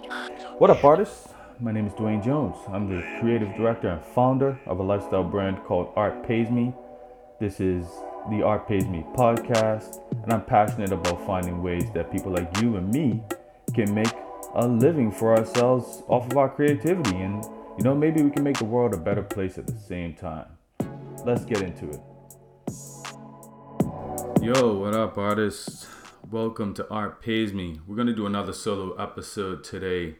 What up, artists? My name is Duane Jones. I'm the creative director and founder of a lifestyle brand called Art Pays Me. This is the Art Pays Me podcast, and I'm passionate about finding ways that people like you and me can make a living for ourselves off of our creativity. And, you know, maybe we can make the world a better place at the same time. Let's get into it. Yo, what up, artists? Welcome to Art Pays Me. We're going to do another solo episode today.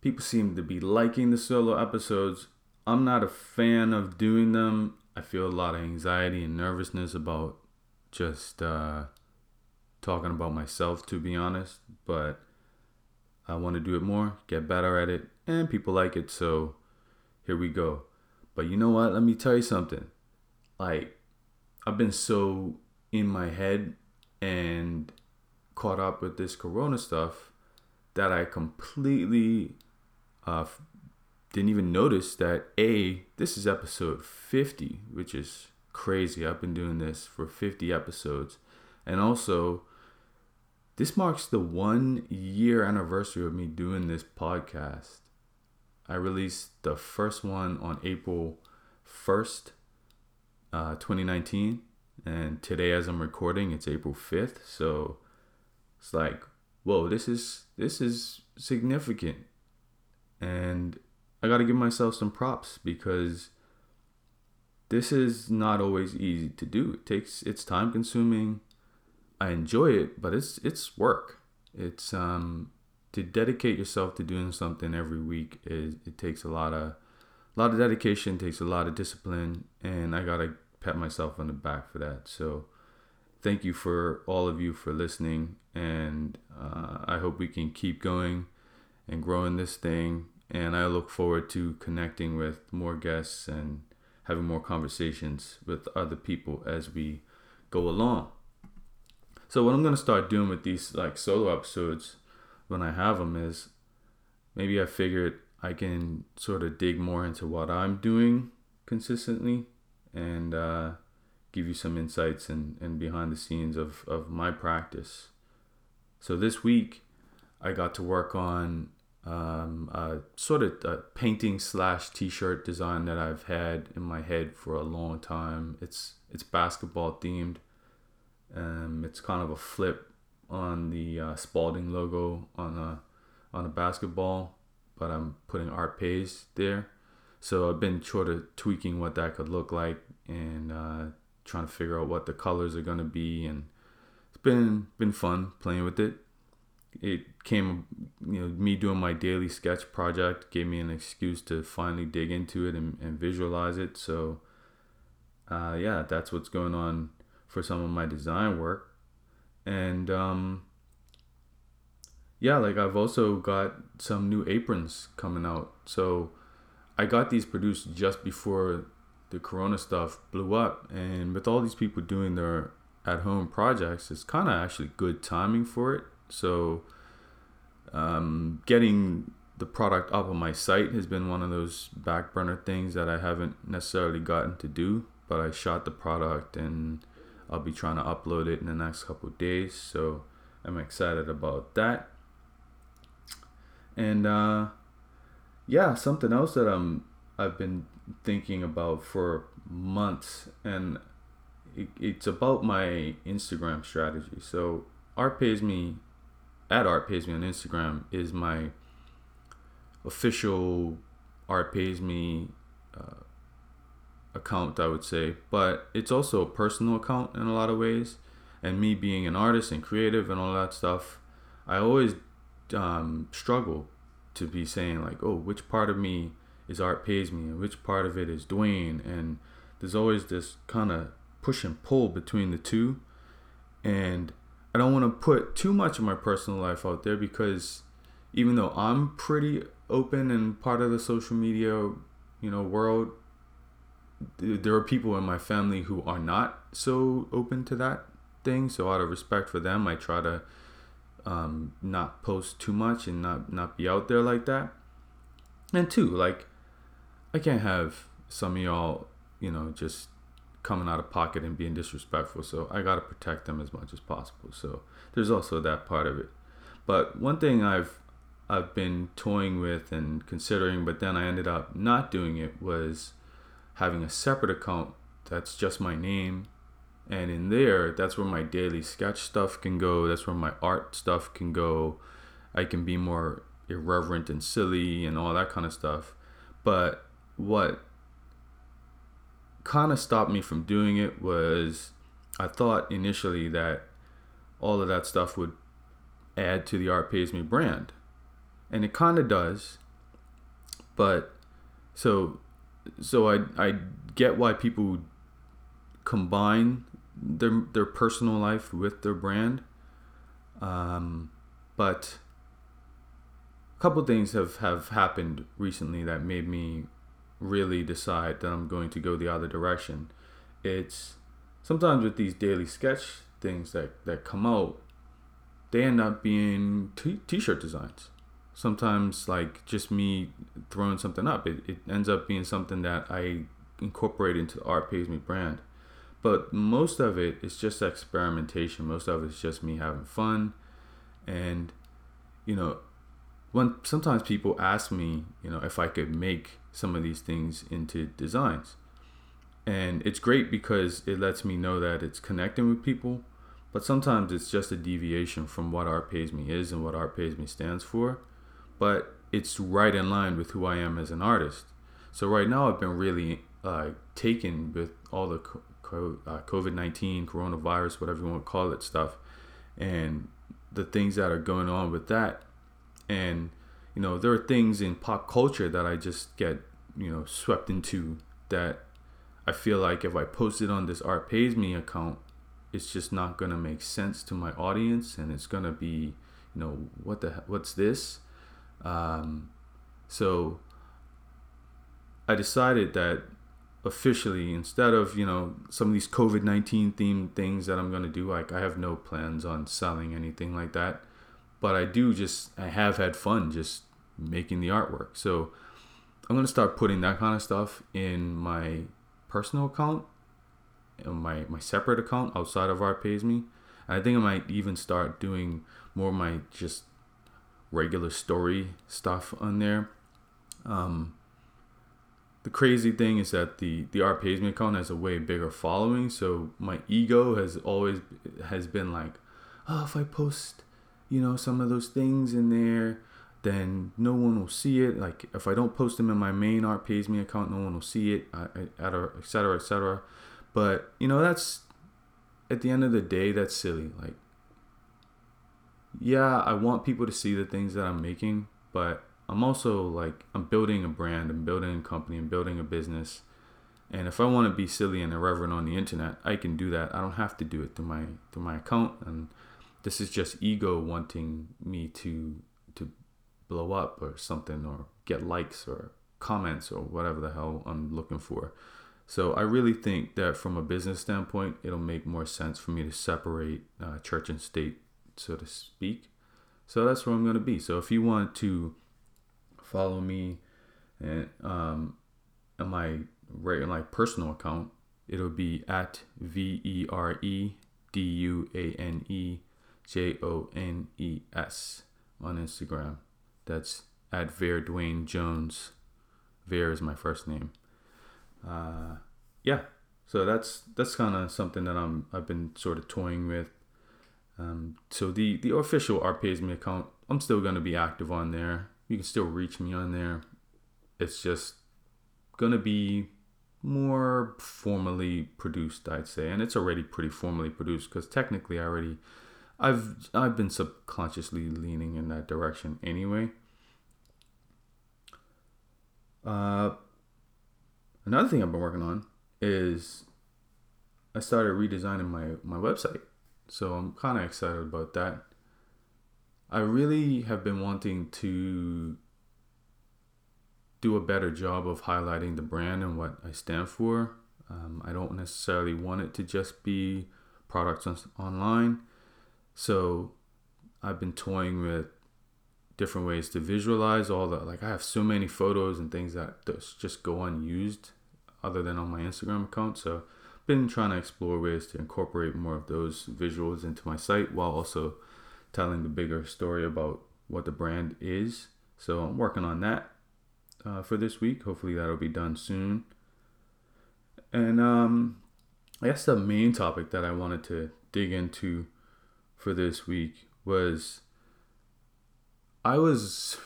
People seem to be liking the solo episodes. I'm not a fan of doing them. I feel a lot of anxiety and nervousness about just uh, talking about myself, to be honest. But I want to do it more, get better at it, and people like it. So here we go. But you know what? Let me tell you something. Like, I've been so in my head and caught up with this corona stuff that I completely uh, didn't even notice that A, this is episode 50, which is crazy. I've been doing this for 50 episodes. And also, this marks the one year anniversary of me doing this podcast. I released the first one on April 1st, uh, 2019 and today as i'm recording it's april 5th so it's like whoa this is this is significant. And i got to give myself some props because this is not always easy to do. It takes it's time consuming. I enjoy it but it's it's work. It's um to dedicate yourself to doing something every week is it takes a lot of a lot of dedication takes a lot of discipline. And i gotta pat myself on the back for that. So thank you for all of you for listening, and uh, I hope we can keep going and growing this thing. And I look forward to connecting with more guests and having more conversations with other people as we go along. So what I'm gonna start doing with these like solo episodes when I have them is maybe I figured I can sort of dig more into what I'm doing consistently and uh, give you some insights and, and behind the scenes of, of my practice. So this week, I got to work on um, a sort of a painting slash t-shirt design that I've had in my head for a long time. It's it's basketball themed. Um, it's kind of a flip on the uh, Spalding logo on a on a basketball, but I'm putting art pays there. So I've been sort of tweaking what that could look like and uh, trying to figure out what the colors are gonna be, and it's been been fun playing with it. It came, you know, me doing my daily sketch project gave me an excuse to finally dig into it and, and visualize it. So, uh, yeah, that's what's going on for some of my design work, and um, yeah, like I've also got some new aprons coming out. So I got these produced just before the corona stuff blew up and with all these people doing their at home projects it's kind of actually good timing for it. So um, getting the product up on my site has been one of those back burner things that i haven't necessarily gotten to do but i shot the product and i'll be trying to upload it in the next couple days so i'm excited about that. And uh, yeah something else that i'm i've been thinking about for months, and it, it's about my Instagram strategy. So Art pays me at Art pays me on Instagram is my official Art pays me uh, account, I would say, but it's also a personal account in a lot of ways. And me being an artist and creative and all that stuff, I always um, struggle to be saying like, oh, which part of me is Art Pays Me and which part of it is Duane. And there's always this kind of push and pull between the two. And I don't want to put too much of my personal life out there because even though I'm pretty open and part of the social media, you know, world, there are people in my family who are not so open to that thing. So out of respect for them, I try to um, not post too much and not not be out there like that. And two, like I can't have some of y'all, you know, just coming out of pocket and being disrespectful. So I got to protect them as much as possible. So there's also that part of it. But one thing I've I've been toying with and considering, but then I ended up not doing it was having a separate account that's just my name. And in there, that's where my daily sketch stuff can go. That's where my art stuff can go. I can be more irreverent and silly and all that kind of stuff. But what kind of stopped me from doing it was I thought initially that all of that stuff would add to the Art Pays Me brand. And it kind of does. But so so I I get why people combine their their personal life with their brand. Um, but a couple things have have happened recently that made me really decide that I'm going to go the other direction. It's sometimes with these daily sketch things that that come out, they end up being t- t-shirt designs sometimes like just me throwing something up it, it ends up being something that i incorporate into the art pays me brand but most of it is just experimentation. Most of it's just me having fun. And you know when sometimes people ask me you know if i could make some of these things into designs. And it's great because it lets me know that it's connecting with people. But sometimes it's just a deviation from what art pays me is and what art pays me stands for. But it's right in line with who I am as an artist. So right now I've been really uh, taken with all the COVID nineteen, coronavirus, whatever you want to call it, stuff, and the things that are going on with that. And you know, there are things in pop culture that I just get you know swept into that I feel like if I post it on this Art Pays Me account, it's just not gonna make sense to my audience, and it's gonna be you know what the what's this um, so I decided that officially, instead of you know some of these COVID nineteen themed things that I'm gonna do, like I have no plans on selling anything like that, but I do just I have had fun just making the artwork. So I'm gonna start putting that kind of stuff in my personal account, in my my separate account outside of Art Pays Me. And I think I might even start doing more of my just regular story stuff on there. Um, the crazy thing is that the the art pays me account has a way bigger following, so my ego has always has been like, oh, if I post, you know, some of those things in there, then no one will see it. Like if I don't post them in my main art me account, no one will see it, etc., etc. But you know, that's at the end of the day, that's silly. Like yeah, I want people to see the things that I'm making, but I'm also like I'm building a brand, I'm building a company, I'm building a business. And if I want to be silly and irreverent on the internet, I can do that. I don't have to do it through my through my account and this is just ego wanting me to to blow up or something or get likes or comments or whatever the hell I'm looking for. So I really think that from a business standpoint, it'll make more sense for me to separate uh, church and state so to speak. So that's where I'm going to be. So if you want to follow me and um, on my right like personal account, it'll be at V E R E D U A N E J O N E S on Instagram. That's at Vere Duane Jones. Vere is my first name. Uh, yeah, so that's that's kind of something that I'm I've been sort of toying with um, so the the official Art Pays Me account, I'm still gonna be active on there. You can still reach me on there. It's just gonna be more formally produced, I'd say, and it's already pretty formally produced because technically I already I've I've been subconsciously leaning in that direction anyway. Uh, another thing I've been working on is I started redesigning my my website. So I'm kind of excited about that. I really have been wanting to do a better job of highlighting the brand and what I stand for. Um, I don't necessarily want it to just be products on, online. So I've been toying with different ways to visualize all the like I have so many photos and things that just go unused other than on my Instagram account. So been trying to explore ways to incorporate more of those visuals into my site while also telling the bigger story about what the brand is. So I'm working on that uh, for this week. Hopefully that'll be done soon. And um, I guess the main topic that I wanted to dig into for this week was I was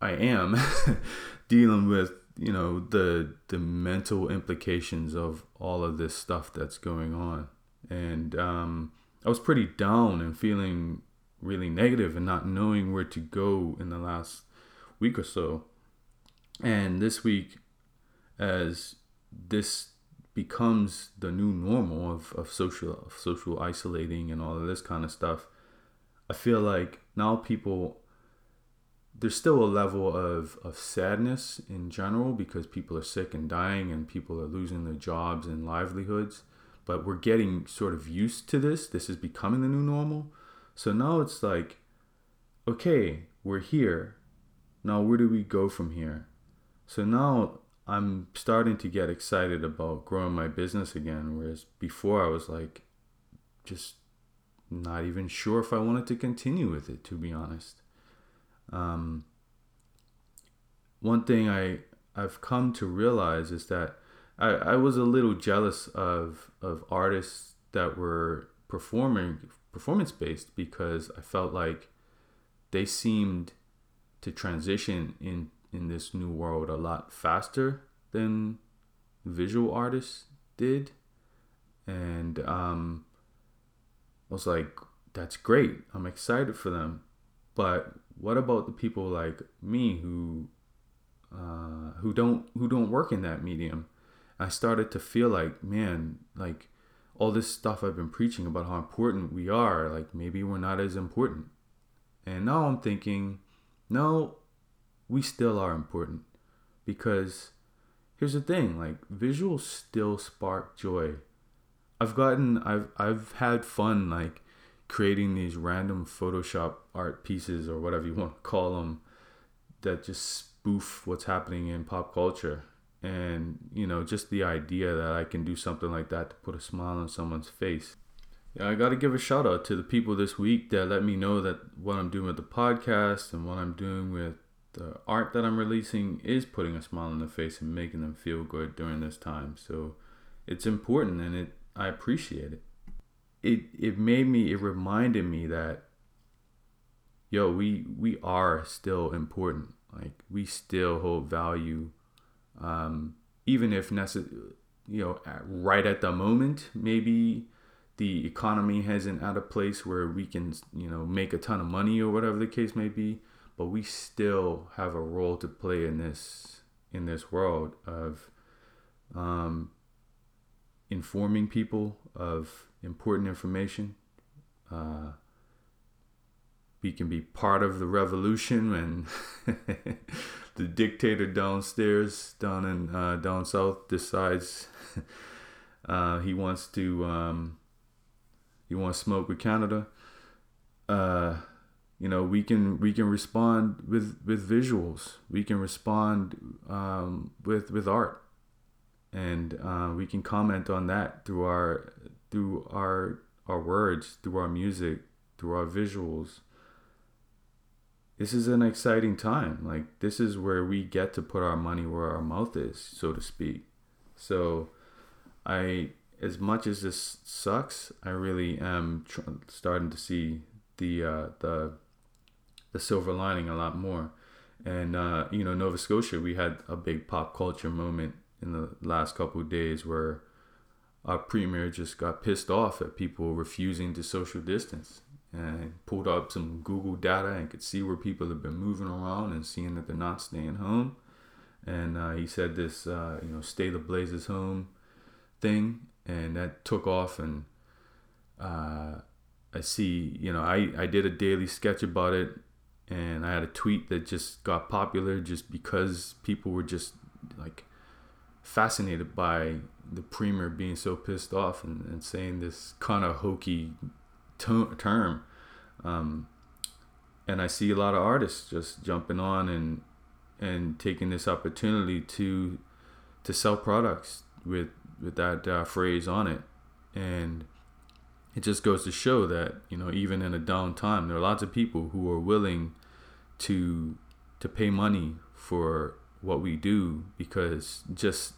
I am dealing with you know the the mental implications of all of this stuff that's going on and um, I was pretty down and feeling really negative and not knowing where to go in the last week or so. And this week as this becomes the new normal of, of social of social isolating and all of this kind of stuff i feel like now people there's still a level of, of sadness in general because people are sick and dying and people are losing their jobs and livelihoods but we're getting sort of used to this this is becoming the new normal so now it's like okay we're here now where do we go from here so now I'm starting to get excited about growing my business again. Whereas before I was like, just not even sure if I wanted to continue with it, to be honest. Um, one thing I I've come to realize is that I, I was a little jealous of of artists that were performing performance based because I felt like they seemed to transition in in this new world a lot faster than visual artists did. And um, I was like, that's great. I'm excited for them. But what about the people like me who uh, who don't who don't work in that medium? I started to feel like, man, like all this stuff I've been preaching about how important we are, like maybe we're not as important. And now I'm thinking, no, we still are important. Because here's the thing like visuals still spark joy. I've gotten i've i've had fun like creating these random photoshop art pieces or whatever you want to call them that just spoof what's happening in pop culture and you know just the idea that i can do something like that to put a smile on someone's face yeah, I got to give a shout out to the people this week that let me know that what I'm doing with the podcast and what I'm doing with the art that I'm releasing is putting a smile on their face and making them feel good during this time. So it's important and it I appreciate it. It it made me it reminded me that yo, we we are still important. Like we still hold value um even if necessary you know right at the moment maybe the economy hasn't at a place where we can you know make a ton of money or whatever the case may be but we still have a role to play in this in this world of um, informing people of important information. Uh, we can be part of the revolution when the dictator downstairs, down in uh, down south, decides uh, he wants to um, he wants smoke with Canada. Uh, you know we can we can respond with with visuals. We can respond um, with with art. And uh, we can comment on that through our through our our words through our music through our visuals this is an exciting time. Like this is where we get to put our money where our mouth is so to speak. So i as much as this sucks i really am tr- starting to see the uh, the the silver lining a lot more. And uh, you know, Nova Scotia, we had a big pop culture moment in the last couple of days where our premier just got pissed off at people refusing to social distance and pulled up some Google data and could see where people have been moving around and seeing that they're not staying home. And uh, he said this, uh, you know, stay the blazes home thing, and that took off. And uh, I see, you know, I, I did a daily sketch about it and I had a tweet that just got popular just because people were just like fascinated by the premier being so pissed off and, and saying this kind of hokey term. Um, and I see a lot of artists just jumping on and and taking this opportunity to to sell products with with that uh, phrase on it, and it just goes to show that you know even in a down time, there are lots of people who are willing to to pay money for what we do because just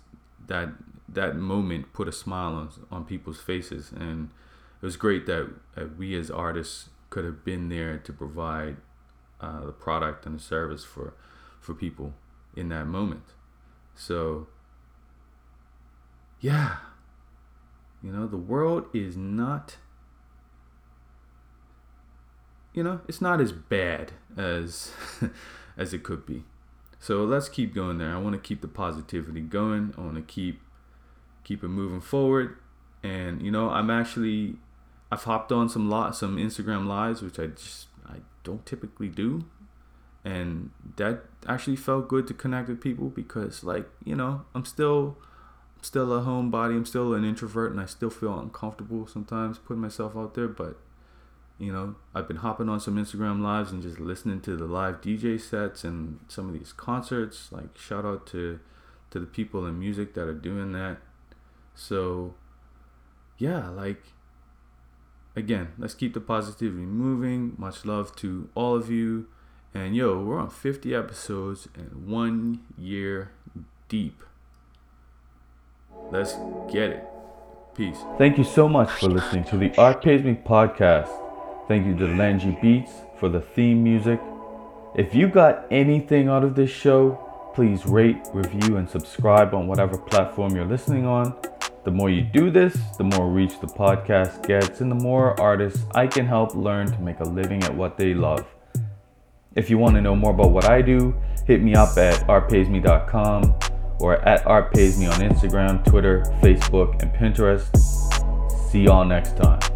that that moment put a smile on on people's faces and it was great that, that we as artists could have been there to provide uh, the product and the service for for people in that moment so yeah you know the world is not you know it's not as bad as as it could be so let's keep going there. I want to keep the positivity going. I want to keep keep it moving forward. And you know, I'm actually I've hopped on some lot some Instagram lives, which I just I don't typically do. And that actually felt good to connect with people because like, you know, I'm still I'm still a homebody, I'm still an introvert and I still feel uncomfortable sometimes putting myself out there, but you know, I've been hopping on some Instagram lives and just listening to the live DJ sets and some of these concerts. Like shout out to to the people in music that are doing that. So yeah, like again, let's keep the positivity moving. Much love to all of you. And yo, we're on 50 episodes and one year deep. Let's get it. Peace. Thank you so much for listening to the Art Pays Me podcast. Thank you to Langy Beats for the theme music. If you got anything out of this show, please rate, review, and subscribe on whatever platform you're listening on. The more you do this, the more reach the podcast gets, and the more artists I can help learn to make a living at what they love. If you want to know more about what I do, hit me up at artpaysme.com or at artpaysme on Instagram, Twitter, Facebook, and Pinterest. See y'all next time.